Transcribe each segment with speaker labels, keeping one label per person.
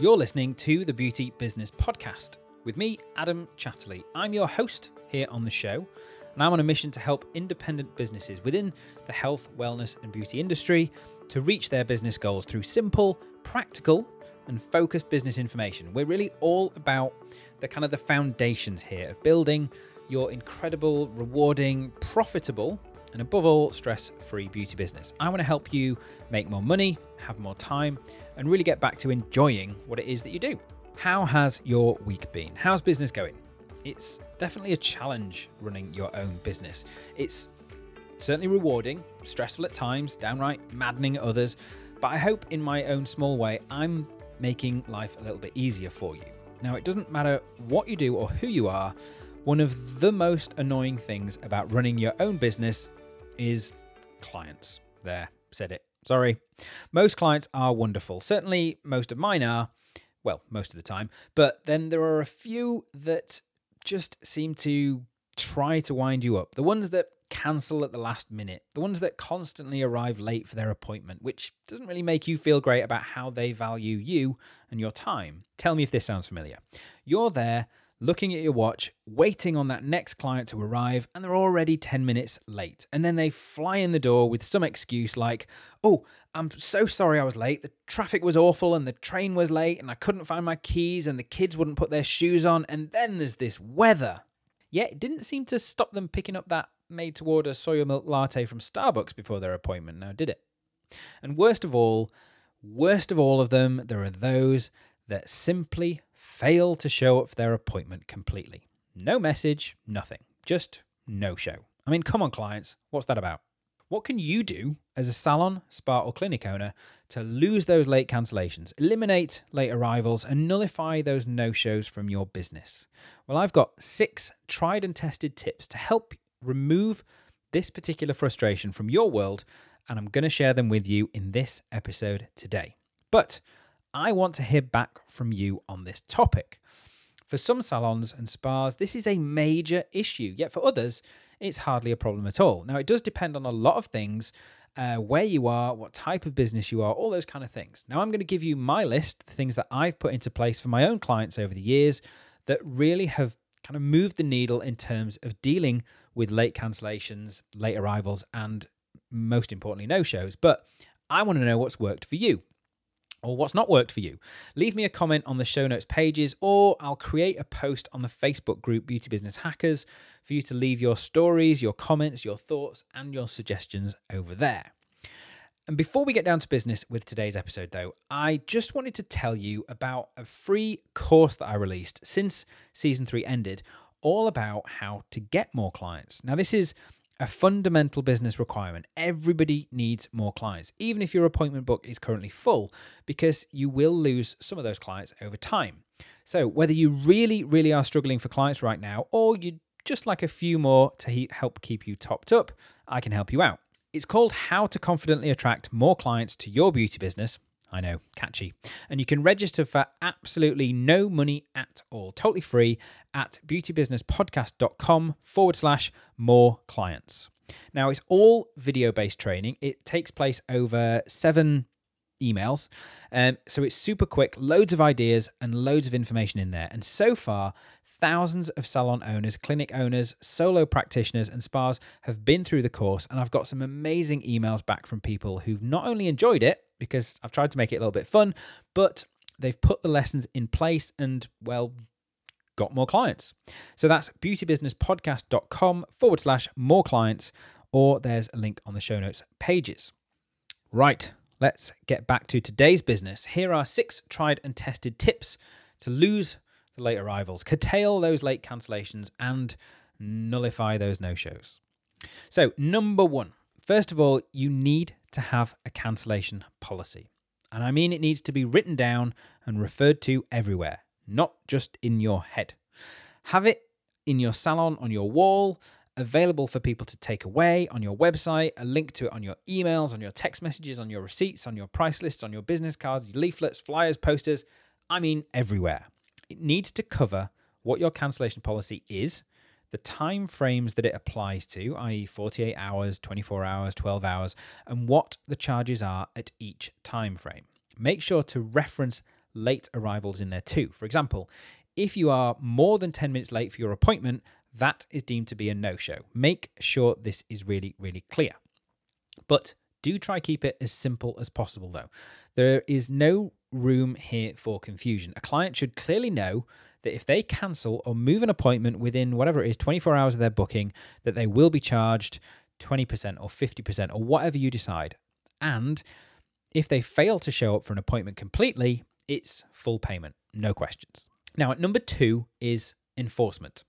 Speaker 1: You're listening to the Beauty Business Podcast with me, Adam Chatterley. I'm your host here on the show, and I'm on a mission to help independent businesses within the health, wellness, and beauty industry to reach their business goals through simple, practical, and focused business information. We're really all about the kind of the foundations here of building your incredible, rewarding, profitable, and above all, stress free beauty business. I want to help you make more money, have more time, and really get back to enjoying what it is that you do. How has your week been? How's business going? It's definitely a challenge running your own business. It's certainly rewarding, stressful at times, downright maddening at others, but I hope in my own small way I'm making life a little bit easier for you. Now, it doesn't matter what you do or who you are, one of the most annoying things about running your own business is clients. There, said it. Sorry. Most clients are wonderful. Certainly, most of mine are. Well, most of the time. But then there are a few that just seem to try to wind you up. The ones that cancel at the last minute, the ones that constantly arrive late for their appointment, which doesn't really make you feel great about how they value you and your time. Tell me if this sounds familiar. You're there looking at your watch, waiting on that next client to arrive, and they're already 10 minutes late. And then they fly in the door with some excuse like, Oh, I'm so sorry I was late. The traffic was awful, and the train was late, and I couldn't find my keys, and the kids wouldn't put their shoes on. And then there's this weather. Yet it didn't seem to stop them picking up that made to order soya milk latte from Starbucks before their appointment, now did it? And worst of all, worst of all of them, there are those that simply fail to show up for their appointment completely. No message, nothing. Just no show. I mean, come on, clients, what's that about? What can you do as a salon, spa, or clinic owner to lose those late cancellations, eliminate late arrivals, and nullify those no shows from your business? Well, I've got six tried and tested tips to help remove this particular frustration from your world, and I'm going to share them with you in this episode today. But I want to hear back from you on this topic. For some salons and spas, this is a major issue, yet for others, it's hardly a problem at all. Now, it does depend on a lot of things uh, where you are, what type of business you are, all those kind of things. Now, I'm going to give you my list, the things that I've put into place for my own clients over the years that really have kind of moved the needle in terms of dealing with late cancellations, late arrivals, and most importantly, no shows. But I want to know what's worked for you or what's not worked for you. Leave me a comment on the show notes pages, or I'll create a post on the Facebook group Beauty Business Hackers for you to leave your stories, your comments, your thoughts, and your suggestions over there. And before we get down to business with today's episode, though, I just wanted to tell you about a free course that I released since season three ended, all about how to get more clients. Now, this is a fundamental business requirement. Everybody needs more clients, even if your appointment book is currently full, because you will lose some of those clients over time. So, whether you really, really are struggling for clients right now, or you just like a few more to he- help keep you topped up, I can help you out. It's called How to Confidently Attract More Clients to Your Beauty Business I know, catchy. And you can register for absolutely no money at all, totally free at beautybusinesspodcast.com forward slash more clients. Now, it's all video based training. It takes place over seven emails. Um, so it's super quick, loads of ideas and loads of information in there. And so far, thousands of salon owners, clinic owners, solo practitioners, and spas have been through the course. And I've got some amazing emails back from people who've not only enjoyed it, because I've tried to make it a little bit fun, but they've put the lessons in place and, well, got more clients. So that's beautybusinesspodcast.com forward slash more clients, or there's a link on the show notes pages. Right, let's get back to today's business. Here are six tried and tested tips to lose the late arrivals, curtail those late cancellations, and nullify those no shows. So, number one, first of all, you need to have a cancellation policy. And I mean, it needs to be written down and referred to everywhere, not just in your head. Have it in your salon, on your wall, available for people to take away on your website, a link to it on your emails, on your text messages, on your receipts, on your price lists, on your business cards, leaflets, flyers, posters. I mean, everywhere. It needs to cover what your cancellation policy is the time frames that it applies to, i.e., 48 hours, 24 hours, 12 hours, and what the charges are at each time frame. Make sure to reference late arrivals in there too. For example, if you are more than 10 minutes late for your appointment, that is deemed to be a no show. Make sure this is really, really clear. But do try keep it as simple as possible though. There is no room here for confusion. A client should clearly know that if they cancel or move an appointment within whatever it is 24 hours of their booking that they will be charged 20% or 50% or whatever you decide. And if they fail to show up for an appointment completely, it's full payment, no questions. Now, at number 2 is enforcement.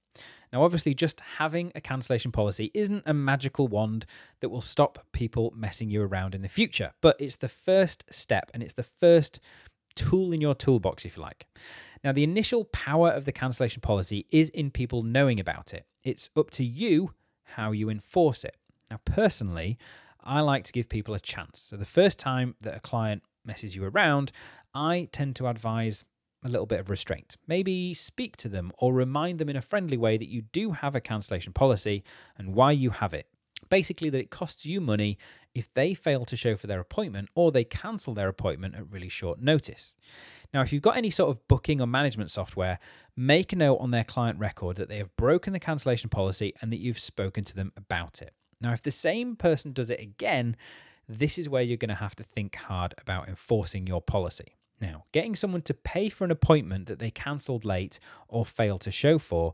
Speaker 1: Now, obviously, just having a cancellation policy isn't a magical wand that will stop people messing you around in the future, but it's the first step and it's the first tool in your toolbox, if you like. Now, the initial power of the cancellation policy is in people knowing about it. It's up to you how you enforce it. Now, personally, I like to give people a chance. So, the first time that a client messes you around, I tend to advise a little bit of restraint. Maybe speak to them or remind them in a friendly way that you do have a cancellation policy and why you have it. Basically, that it costs you money if they fail to show for their appointment or they cancel their appointment at really short notice. Now, if you've got any sort of booking or management software, make a note on their client record that they have broken the cancellation policy and that you've spoken to them about it. Now, if the same person does it again, this is where you're going to have to think hard about enforcing your policy. Now, getting someone to pay for an appointment that they cancelled late or failed to show for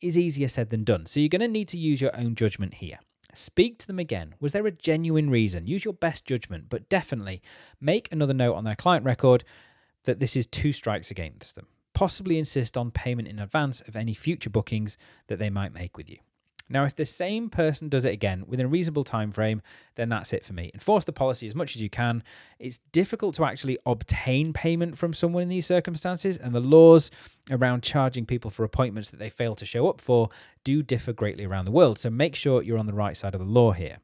Speaker 1: is easier said than done. So you're going to need to use your own judgment here. Speak to them again. Was there a genuine reason? Use your best judgment, but definitely make another note on their client record that this is two strikes against them. Possibly insist on payment in advance of any future bookings that they might make with you. Now, if the same person does it again within a reasonable time frame, then that's it for me. Enforce the policy as much as you can. It's difficult to actually obtain payment from someone in these circumstances, and the laws around charging people for appointments that they fail to show up for do differ greatly around the world. So make sure you're on the right side of the law here.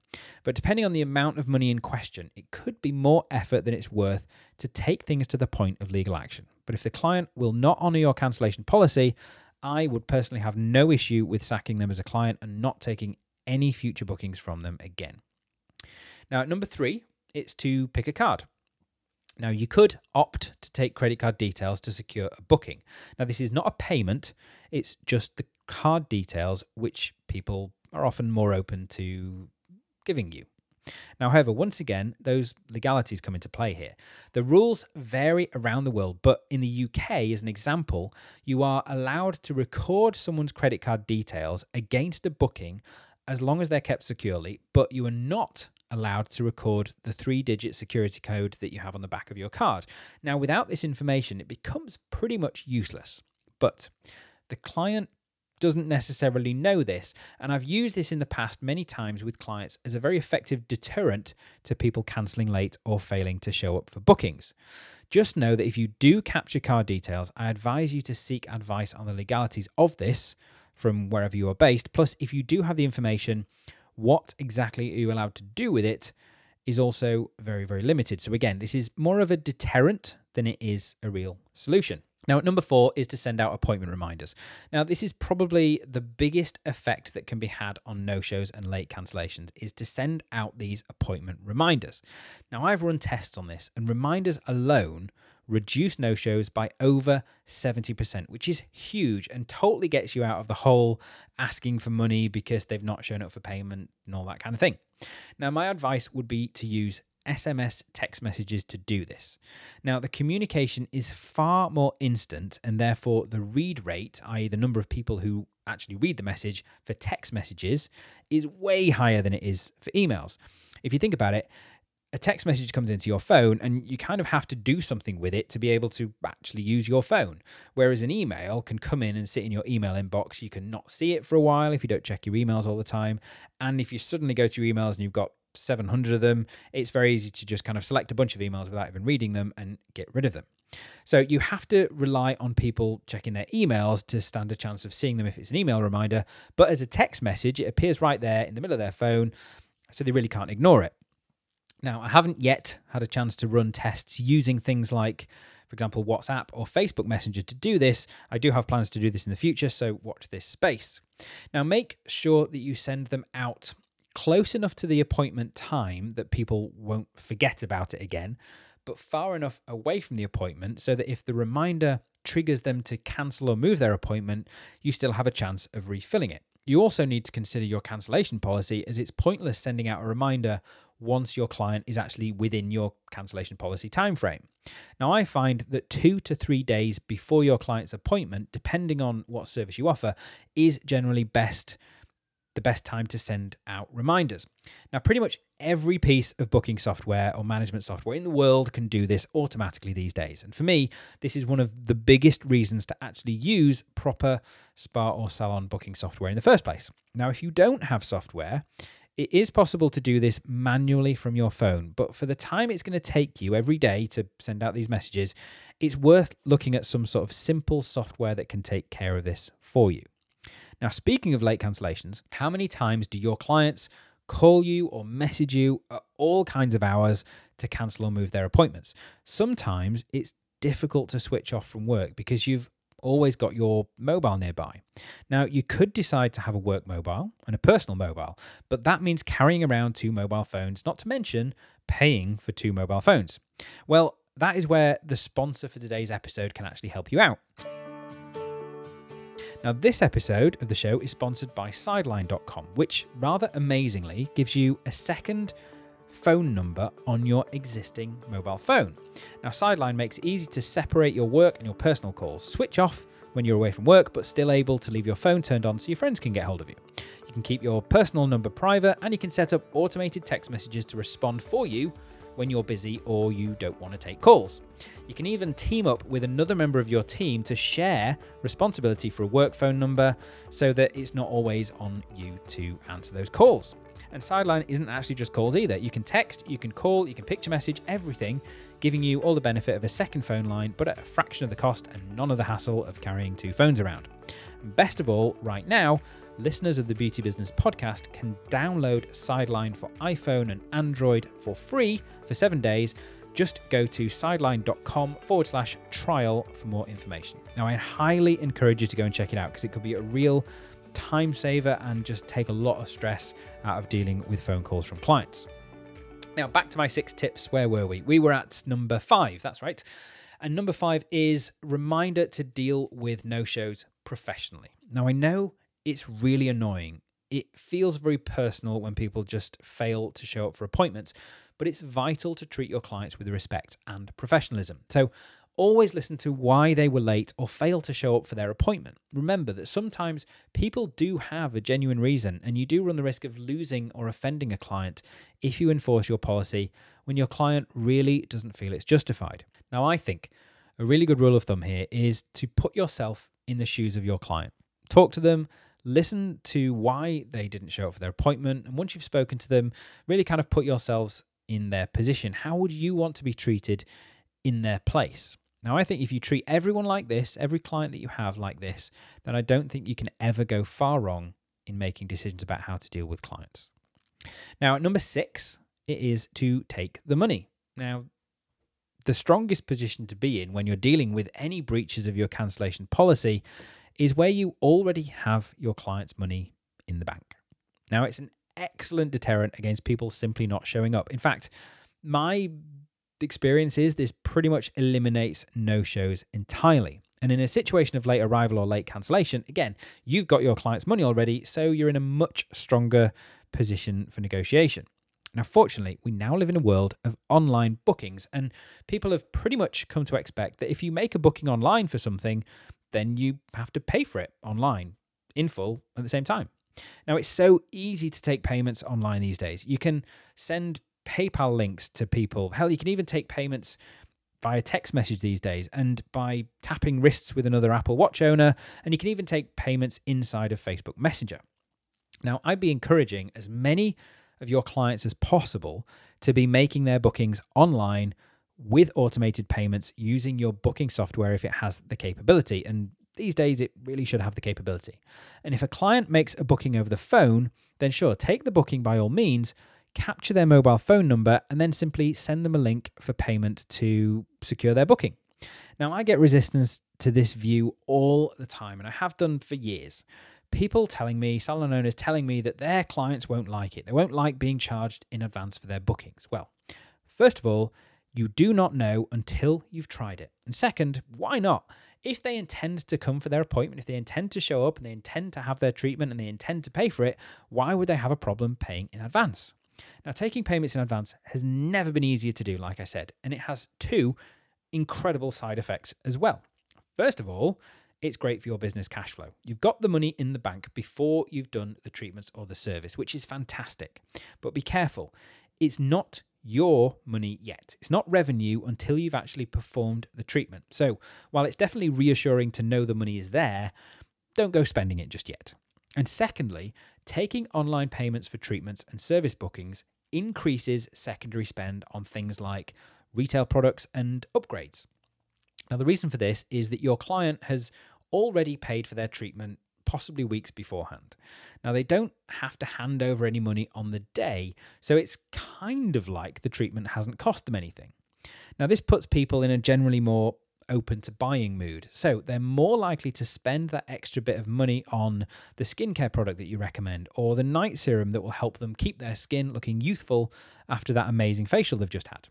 Speaker 1: But depending on the amount of money in question, it could be more effort than it's worth to take things to the point of legal action. But if the client will not honor your cancellation policy, I would personally have no issue with sacking them as a client and not taking any future bookings from them again. Now, number three, it's to pick a card. Now, you could opt to take credit card details to secure a booking. Now, this is not a payment, it's just the card details, which people are often more open to giving you. Now, however, once again, those legalities come into play here. The rules vary around the world, but in the UK, as an example, you are allowed to record someone's credit card details against a booking as long as they're kept securely, but you are not allowed to record the three digit security code that you have on the back of your card. Now, without this information, it becomes pretty much useless. But the client doesn't necessarily know this. And I've used this in the past many times with clients as a very effective deterrent to people cancelling late or failing to show up for bookings. Just know that if you do capture card details, I advise you to seek advice on the legalities of this from wherever you are based. Plus, if you do have the information, what exactly are you allowed to do with it is also very, very limited. So, again, this is more of a deterrent than it is a real solution. Now, number four is to send out appointment reminders. Now, this is probably the biggest effect that can be had on no shows and late cancellations is to send out these appointment reminders. Now, I've run tests on this, and reminders alone reduce no shows by over 70%, which is huge and totally gets you out of the whole asking for money because they've not shown up for payment and all that kind of thing. Now, my advice would be to use SMS text messages to do this. Now, the communication is far more instant, and therefore the read rate, i.e., the number of people who actually read the message for text messages, is way higher than it is for emails. If you think about it, a text message comes into your phone and you kind of have to do something with it to be able to actually use your phone. Whereas an email can come in and sit in your email inbox. You can not see it for a while if you don't check your emails all the time. And if you suddenly go to your emails and you've got 700 of them, it's very easy to just kind of select a bunch of emails without even reading them and get rid of them. So you have to rely on people checking their emails to stand a chance of seeing them if it's an email reminder. But as a text message, it appears right there in the middle of their phone, so they really can't ignore it. Now, I haven't yet had a chance to run tests using things like, for example, WhatsApp or Facebook Messenger to do this. I do have plans to do this in the future, so watch this space. Now, make sure that you send them out close enough to the appointment time that people won't forget about it again, but far enough away from the appointment so that if the reminder triggers them to cancel or move their appointment, you still have a chance of refilling it. You also need to consider your cancellation policy as it's pointless sending out a reminder once your client is actually within your cancellation policy timeframe. Now, I find that two to three days before your client's appointment, depending on what service you offer, is generally best the best time to send out reminders. Now, pretty much every piece of booking software or management software in the world can do this automatically these days. And for me, this is one of the biggest reasons to actually use proper spa or salon booking software in the first place. Now, if you don't have software, it is possible to do this manually from your phone, but for the time it's going to take you every day to send out these messages, it's worth looking at some sort of simple software that can take care of this for you. Now, speaking of late cancellations, how many times do your clients call you or message you at all kinds of hours to cancel or move their appointments? Sometimes it's difficult to switch off from work because you've always got your mobile nearby. Now, you could decide to have a work mobile and a personal mobile, but that means carrying around two mobile phones, not to mention paying for two mobile phones. Well, that is where the sponsor for today's episode can actually help you out. Now, this episode of the show is sponsored by Sideline.com, which rather amazingly gives you a second phone number on your existing mobile phone. Now, Sideline makes it easy to separate your work and your personal calls. Switch off when you're away from work, but still able to leave your phone turned on so your friends can get hold of you. You can keep your personal number private and you can set up automated text messages to respond for you when you're busy or you don't want to take calls. You can even team up with another member of your team to share responsibility for a work phone number so that it's not always on you to answer those calls. And Sideline isn't actually just calls either. You can text, you can call, you can picture message, everything, giving you all the benefit of a second phone line, but at a fraction of the cost and none of the hassle of carrying two phones around. And best of all, right now, listeners of the Beauty Business podcast can download Sideline for iPhone and Android for free for seven days. Just go to sideline.com forward slash trial for more information. Now, I highly encourage you to go and check it out because it could be a real time saver and just take a lot of stress out of dealing with phone calls from clients. Now, back to my six tips. Where were we? We were at number five. That's right. And number five is reminder to deal with no shows professionally. Now, I know it's really annoying. It feels very personal when people just fail to show up for appointments, but it's vital to treat your clients with respect and professionalism. So, always listen to why they were late or failed to show up for their appointment. Remember that sometimes people do have a genuine reason, and you do run the risk of losing or offending a client if you enforce your policy when your client really doesn't feel it's justified. Now, I think a really good rule of thumb here is to put yourself in the shoes of your client. Talk to them, listen to why they didn't show up for their appointment. And once you've spoken to them, really kind of put yourselves in their position. How would you want to be treated in their place? Now, I think if you treat everyone like this, every client that you have like this, then I don't think you can ever go far wrong in making decisions about how to deal with clients. Now, at number six, it is to take the money. Now, the strongest position to be in when you're dealing with any breaches of your cancellation policy is where you already have your client's money in the bank. Now, it's an excellent deterrent against people simply not showing up. In fact, my experience is this pretty much eliminates no shows entirely. And in a situation of late arrival or late cancellation, again, you've got your client's money already, so you're in a much stronger position for negotiation. Now, fortunately, we now live in a world of online bookings, and people have pretty much come to expect that if you make a booking online for something, then you have to pay for it online in full at the same time. Now, it's so easy to take payments online these days. You can send PayPal links to people. Hell, you can even take payments via text message these days and by tapping wrists with another Apple Watch owner. And you can even take payments inside of Facebook Messenger. Now, I'd be encouraging as many of your clients as possible to be making their bookings online with automated payments using your booking software if it has the capability. And these days, it really should have the capability. And if a client makes a booking over the phone, then sure, take the booking by all means, capture their mobile phone number, and then simply send them a link for payment to secure their booking. Now, I get resistance to this view all the time, and I have done for years. People telling me, salon owners telling me that their clients won't like it. They won't like being charged in advance for their bookings. Well, first of all, You do not know until you've tried it. And second, why not? If they intend to come for their appointment, if they intend to show up and they intend to have their treatment and they intend to pay for it, why would they have a problem paying in advance? Now, taking payments in advance has never been easier to do, like I said, and it has two incredible side effects as well. First of all, it's great for your business cash flow. You've got the money in the bank before you've done the treatments or the service, which is fantastic. But be careful, it's not your money yet. It's not revenue until you've actually performed the treatment. So, while it's definitely reassuring to know the money is there, don't go spending it just yet. And secondly, taking online payments for treatments and service bookings increases secondary spend on things like retail products and upgrades. Now, the reason for this is that your client has already paid for their treatment possibly weeks beforehand. Now, they don't have to hand over any money on the day, so it's kind of like the treatment hasn't cost them anything. Now, this puts people in a generally more open to buying mood. So they're more likely to spend that extra bit of money on the skincare product that you recommend or the night serum that will help them keep their skin looking youthful after that amazing facial they've just had.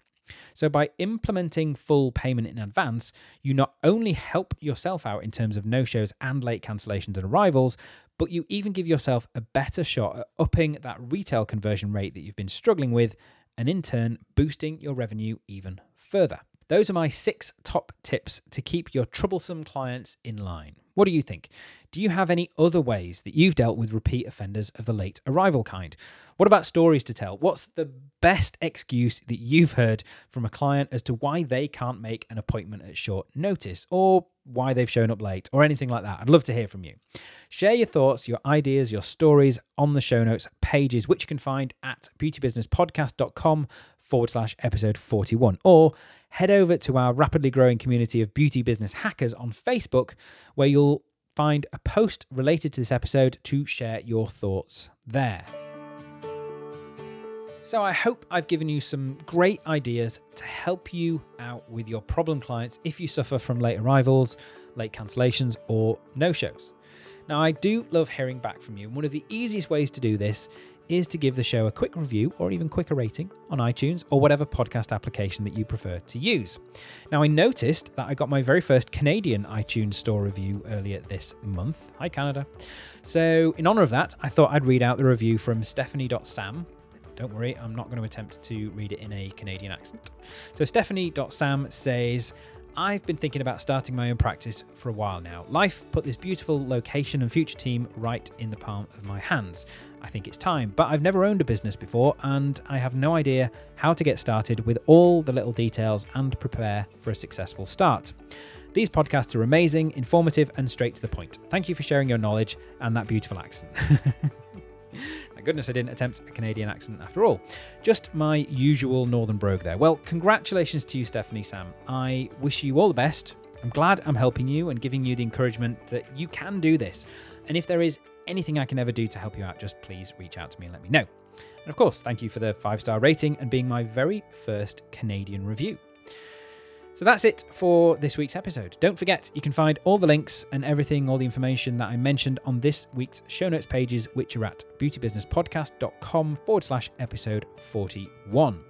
Speaker 1: So, by implementing full payment in advance, you not only help yourself out in terms of no shows and late cancellations and arrivals, but you even give yourself a better shot at upping that retail conversion rate that you've been struggling with, and in turn, boosting your revenue even further. Those are my six top tips to keep your troublesome clients in line. What do you think? Do you have any other ways that you've dealt with repeat offenders of the late arrival kind? What about stories to tell? What's the best excuse that you've heard from a client as to why they can't make an appointment at short notice or why they've shown up late or anything like that? I'd love to hear from you. Share your thoughts, your ideas, your stories on the show notes pages, which you can find at beautybusinesspodcast.com forward slash episode 41. Or head over to our rapidly growing community of beauty business hackers on Facebook, where you'll find a post related to this episode to share your thoughts there. So, I hope I've given you some great ideas to help you out with your problem clients if you suffer from late arrivals, late cancellations, or no shows. Now, I do love hearing back from you, and one of the easiest ways to do this is to give the show a quick review or even quicker rating on iTunes or whatever podcast application that you prefer to use. Now, I noticed that I got my very first Canadian iTunes store review earlier this month. Hi, Canada. So, in honor of that, I thought I'd read out the review from Stephanie.sam. Don't worry, I'm not going to attempt to read it in a Canadian accent. So, Stephanie.sam says, I've been thinking about starting my own practice for a while now. Life put this beautiful location and future team right in the palm of my hands. I think it's time, but I've never owned a business before and I have no idea how to get started with all the little details and prepare for a successful start. These podcasts are amazing, informative, and straight to the point. Thank you for sharing your knowledge and that beautiful accent. Thank goodness I didn't attempt a Canadian accent after all. Just my usual northern brogue there. Well, congratulations to you, Stephanie Sam. I wish you all the best. I'm glad I'm helping you and giving you the encouragement that you can do this. And if there is anything I can ever do to help you out, just please reach out to me and let me know. And of course, thank you for the five star rating and being my very first Canadian review. So that's it for this week's episode. Don't forget, you can find all the links and everything, all the information that I mentioned on this week's show notes pages, which are at beautybusinesspodcast.com forward slash episode 41.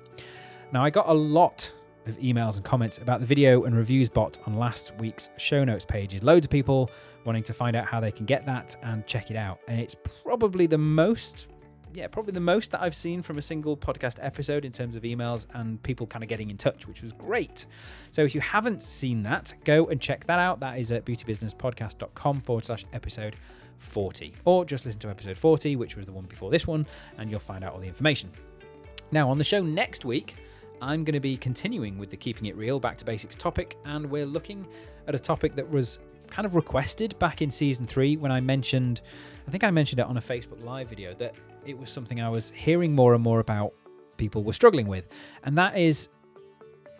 Speaker 1: Now, I got a lot of emails and comments about the video and reviews bot on last week's show notes pages. Loads of people wanting to find out how they can get that and check it out. And it's probably the most yeah, probably the most that I've seen from a single podcast episode in terms of emails and people kind of getting in touch, which was great. So if you haven't seen that, go and check that out. That is at beautybusinesspodcast.com forward slash episode 40. Or just listen to episode 40, which was the one before this one, and you'll find out all the information. Now, on the show next week, I'm going to be continuing with the Keeping It Real Back to Basics topic, and we're looking at a topic that was kind of requested back in season three when I mentioned, I think I mentioned it on a Facebook Live video, that it was something I was hearing more and more about people were struggling with. And that is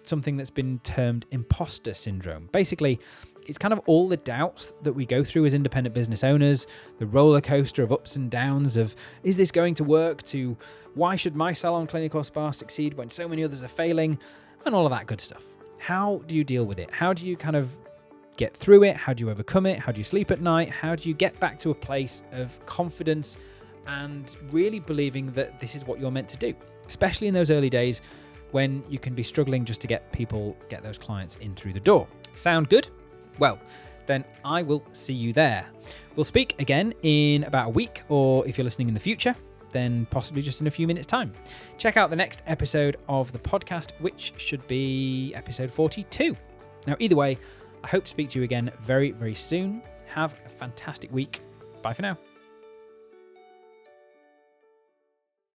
Speaker 1: something that's been termed imposter syndrome. Basically, it's kind of all the doubts that we go through as independent business owners, the roller coaster of ups and downs of is this going to work to why should my salon clinic or spa succeed when so many others are failing and all of that good stuff. How do you deal with it? How do you kind of get through it? How do you overcome it? How do you sleep at night? How do you get back to a place of confidence and really believing that this is what you're meant to do. Especially in those early days, when you can be struggling just to get people, get those clients in through the door. Sound good? Well, then I will see you there. We'll speak again in about a week, or if you're listening in the future, then possibly just in a few minutes' time. Check out the next episode of the podcast, which should be episode 42. Now, either way, I hope to speak to you again very, very soon. Have a fantastic week. Bye for now.